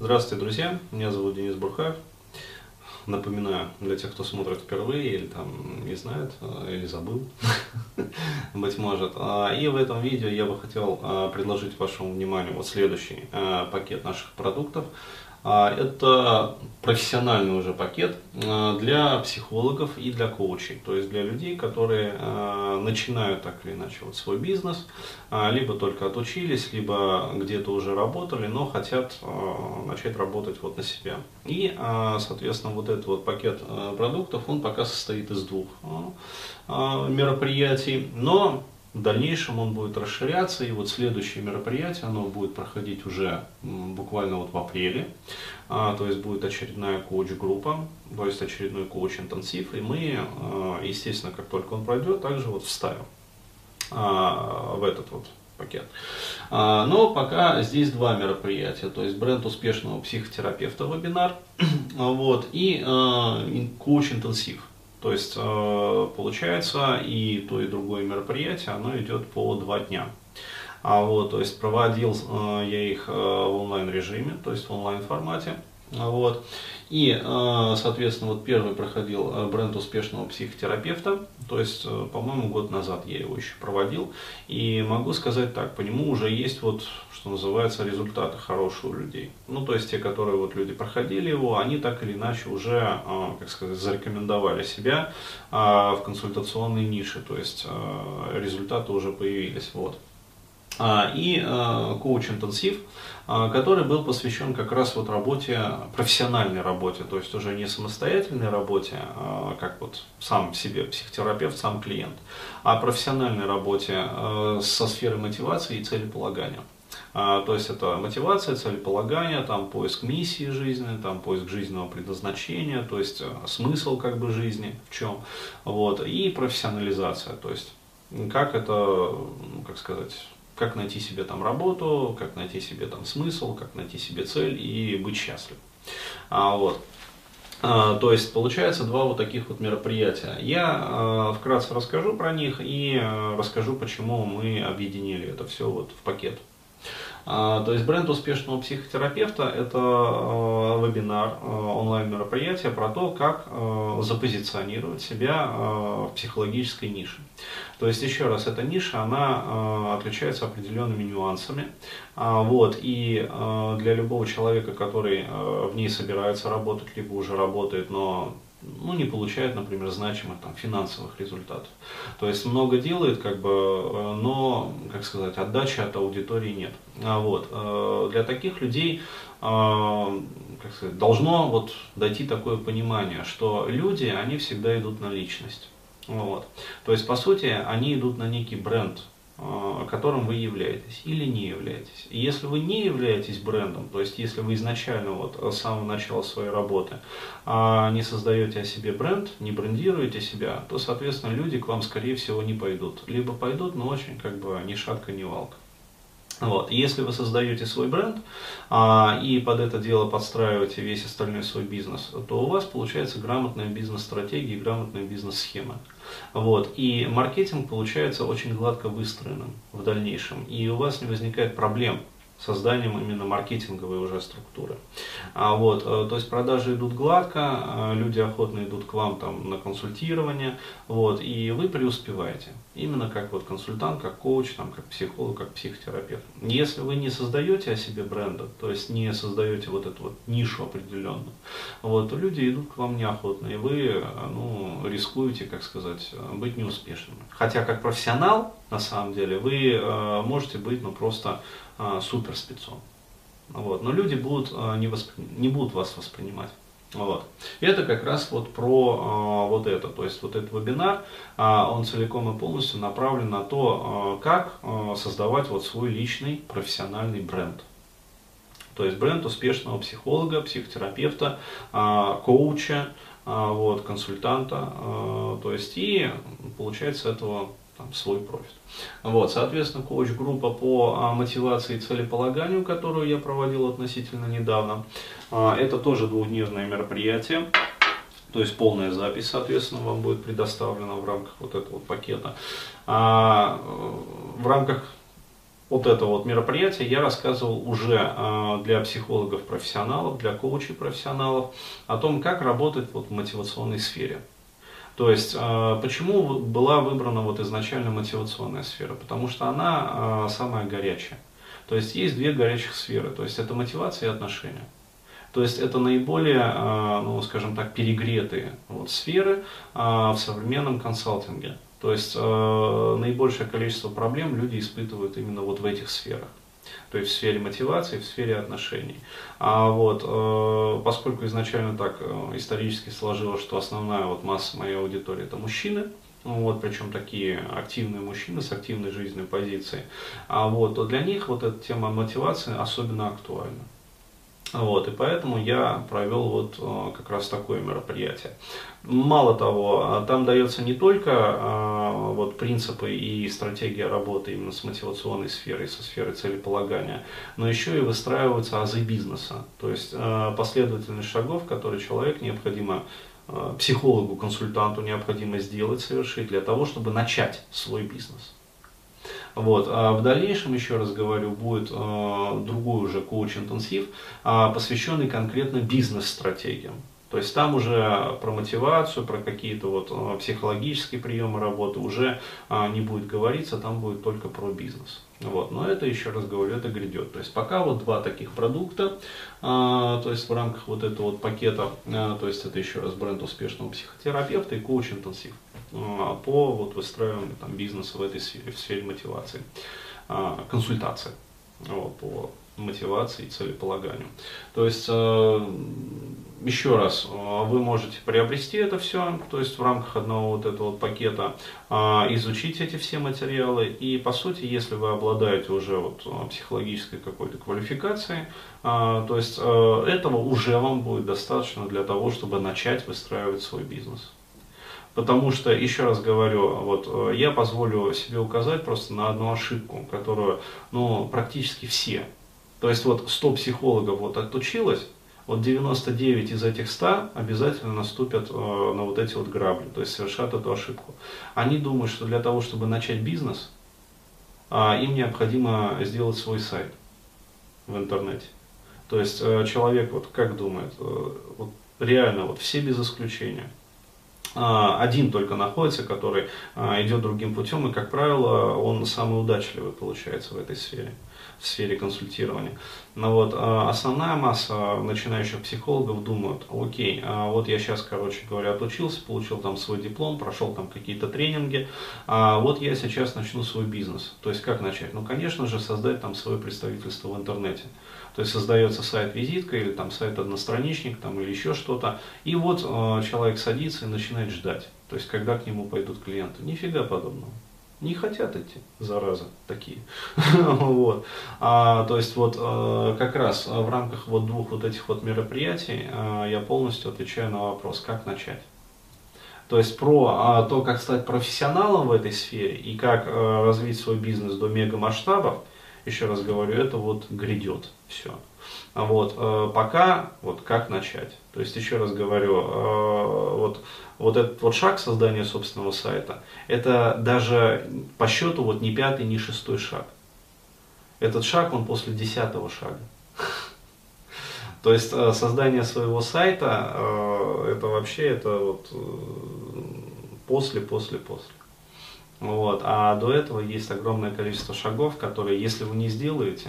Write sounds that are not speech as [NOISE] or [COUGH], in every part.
Здравствуйте, друзья! Меня зовут Денис Бурхаев. Напоминаю, для тех, кто смотрит впервые или там не знает, э, или забыл, [LAUGHS] быть может. А, и в этом видео я бы хотел а, предложить вашему вниманию вот следующий пакет наших продуктов. А, это профессиональный уже пакет а, для психологов и для коучей, то есть для людей, которые а, начинают так или иначе вот свой бизнес, либо только отучились, либо где-то уже работали, но хотят начать работать вот на себя. И, соответственно, вот этот вот пакет продуктов, он пока состоит из двух мероприятий, но в дальнейшем он будет расширяться, и вот следующее мероприятие, оно будет проходить уже буквально вот в апреле, а, то есть будет очередная коуч-группа, то есть очередной коуч-интенсив, и мы, а, естественно, как только он пройдет, также вот вставим а, в этот вот пакет. Но пока здесь два мероприятия, то есть бренд успешного психотерапевта вебинар, [CLEARS THROAT] вот, и коуч-интенсив. То есть э, получается и то, и другое мероприятие, оно идет по два дня. А вот, то есть проводил э, я их э, в онлайн режиме, то есть в онлайн формате. Вот. И, соответственно, вот первый проходил бренд успешного психотерапевта, то есть, по-моему, год назад я его еще проводил. И могу сказать так, по нему уже есть вот что называется, результаты хорошие у людей. Ну, то есть те, которые вот люди проходили его, они так или иначе уже, как сказать, зарекомендовали себя в консультационной нише, то есть результаты уже появились. Вот. И коуч-интенсив, который был посвящен как раз вот работе, профессиональной работе, то есть уже не самостоятельной работе, как вот сам себе психотерапевт, сам клиент, а профессиональной работе со сферой мотивации и целеполагания. А, то есть это мотивация, целеполагание, там поиск миссии жизни, там поиск жизненного предназначения, то есть смысл как бы жизни в чем, вот, и профессионализация, то есть как это, ну, как сказать, как найти себе там работу, как найти себе там смысл, как найти себе цель и быть счастливым. А, вот. А, то есть получается два вот таких вот мероприятия. Я а, вкратце расскажу про них и а, расскажу, почему мы объединили это все вот в пакет. А, то есть бренд успешного психотерапевта – это а, вебинар, а, онлайн-мероприятие про то, как запозиционировать себя в психологической нише. То есть, еще раз, эта ниша, она отличается определенными нюансами. Вот, и для любого человека, который в ней собирается работать, либо уже работает, но ну, не получает, например, значимых там, финансовых результатов. То есть много делает, как бы, э, как сказать, отдачи от аудитории нет. А вот, э, для таких людей э, как сказать, должно вот дойти такое понимание, что люди, они всегда идут на личность. Вот. То есть, по сути, они идут на некий бренд, которым вы являетесь или не являетесь. Если вы не являетесь брендом, то есть если вы изначально вот с самого начала своей работы а, не создаете о себе бренд, не брендируете себя, то, соответственно, люди к вам, скорее всего, не пойдут. Либо пойдут, но очень как бы ни шатка, ни валка. Вот. Если вы создаете свой бренд а, и под это дело подстраиваете весь остальной свой бизнес, то у вас получается грамотная бизнес-стратегия и грамотная бизнес-схема. Вот. И маркетинг получается очень гладко выстроенным в дальнейшем. И у вас не возникает проблем созданием именно маркетинговой уже структуры. А вот, э, то есть продажи идут гладко, э, люди охотно идут к вам там на консультирование, вот, и вы преуспеваете. Именно как вот консультант, как коуч, там, как психолог, как психотерапевт. Если вы не создаете о себе бренда, то есть не создаете вот эту вот нишу определенную, вот, то люди идут к вам неохотно, и вы э, ну, рискуете, как сказать, быть неуспешными. Хотя как профессионал, на самом деле, вы можете быть ну, просто а, супер спецом. Вот. Но люди будут, а, не, воспри... не будут вас воспринимать. Вот. И это как раз вот про а, вот это, то есть вот этот вебинар, а, он целиком и полностью направлен на то, а, как а, создавать вот свой личный профессиональный бренд. То есть бренд успешного психолога, психотерапевта, коуча, вот, консультанта, то есть и получается этого там, свой профит. Вот, соответственно, коуч-группа по а, мотивации и целеполаганию, которую я проводил относительно недавно, а, это тоже двухдневное мероприятие. То есть полная запись, соответственно, вам будет предоставлена в рамках вот этого вот пакета. А, в рамках вот это вот мероприятие я рассказывал уже э, для психологов-профессионалов, для коучей-профессионалов о том, как работать вот в мотивационной сфере. То есть, э, почему была выбрана вот изначально мотивационная сфера? Потому что она э, самая горячая. То есть, есть две горячих сферы. То есть, это мотивация и отношения. То есть это наиболее, ну, скажем так, перегретые вот сферы в современном консалтинге. То есть наибольшее количество проблем люди испытывают именно вот в этих сферах. То есть в сфере мотивации, в сфере отношений. А вот, э, поскольку изначально так э, исторически сложилось, что основная вот масса моей аудитории это мужчины, вот, причем такие активные мужчины с активной жизненной позицией, а вот, то для них вот эта тема мотивации особенно актуальна. Вот, и поэтому я провел вот э, как раз такое мероприятие. Мало того, а, там дается не только а, вот, принципы и стратегия работы именно с мотивационной сферой, со сферой целеполагания, но еще и выстраиваются азы бизнеса, то есть а, последовательность шагов, которые человек необходимо психологу, консультанту необходимо сделать, совершить для того, чтобы начать свой бизнес. Вот. А в дальнейшем, еще раз говорю, будет э, другой уже коуч-интенсив, э, посвященный конкретно бизнес-стратегиям. То есть там уже про мотивацию, про какие-то вот э, психологические приемы работы уже э, не будет говориться, там будет только про бизнес. Вот. Но это, еще раз говорю, это грядет. То есть пока вот два таких продукта, а, то есть в рамках вот этого вот пакета, а, то есть это еще раз бренд успешного психотерапевта и коуч-интенсив а, по вот выстраиванию там, бизнеса в этой сфере, в сфере мотивации, а, консультация вот, по мотивации и целеполаганию. То есть еще раз, э, вы можете приобрести это все, то есть в рамках одного вот этого пакета, а, изучить эти все материалы, и по сути, если вы обладаете уже вот э, психологической какой-то квалификацией, то есть э, этого уже вам будет достаточно для того, чтобы начать выстраивать свой бизнес. Потому что, еще раз говорю, вот я позволю себе указать просто на одну ошибку, которую ну, практически все. То есть вот 100 психологов вот отучилось, вот 99 из этих 100 обязательно наступят э, на вот эти вот грабли, то есть совершат эту ошибку. Они думают, что для того, чтобы начать бизнес, э, им необходимо сделать свой сайт в интернете. То есть э, человек вот как думает, э, вот реально вот все без исключения. А, один только находится, который а, идет другим путем, и, как правило, он самый удачливый получается в этой сфере в сфере консультирования. Но вот а, основная масса начинающих психологов думают, окей, вот я сейчас, короче говоря, отучился, получил там свой диплом, прошел там какие-то тренинги, а вот я сейчас начну свой бизнес. То есть как начать? Ну, конечно же, создать там свое представительство в интернете. То есть создается сайт-визитка или там сайт-одностраничник там, или еще что-то. И вот человек садится и начинает ждать. То есть когда к нему пойдут клиенты. Нифига подобного. Не хотят идти, зараза, такие. [LAUGHS] вот. а, то есть вот э, как раз в рамках вот двух вот этих вот мероприятий э, я полностью отвечаю на вопрос, как начать. То есть про а, то, как стать профессионалом в этой сфере и как э, развить свой бизнес до мега масштабов, еще раз говорю, это вот грядет все. А вот, э, пока, вот как начать. То есть, еще раз говорю, э, вот, вот этот вот шаг создания собственного сайта, это даже по счету вот не пятый, не шестой шаг. Этот шаг, он после десятого шага. [LAUGHS] То есть э, создание своего сайта, это вообще это вот после, после, после. Вот. А до этого есть огромное количество шагов, которые, если вы не сделаете,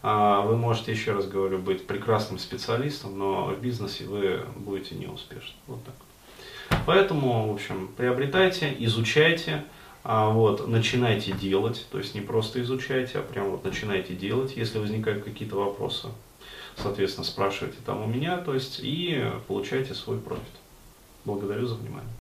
а, вы можете, еще раз говорю, быть прекрасным специалистом, но в бизнесе вы будете неуспешны. Вот так. Поэтому, в общем, приобретайте, изучайте, а, вот, начинайте делать, то есть не просто изучайте, а прям вот начинайте делать, если возникают какие-то вопросы. Соответственно, спрашивайте там у меня, то есть и получайте свой профит. Благодарю за внимание.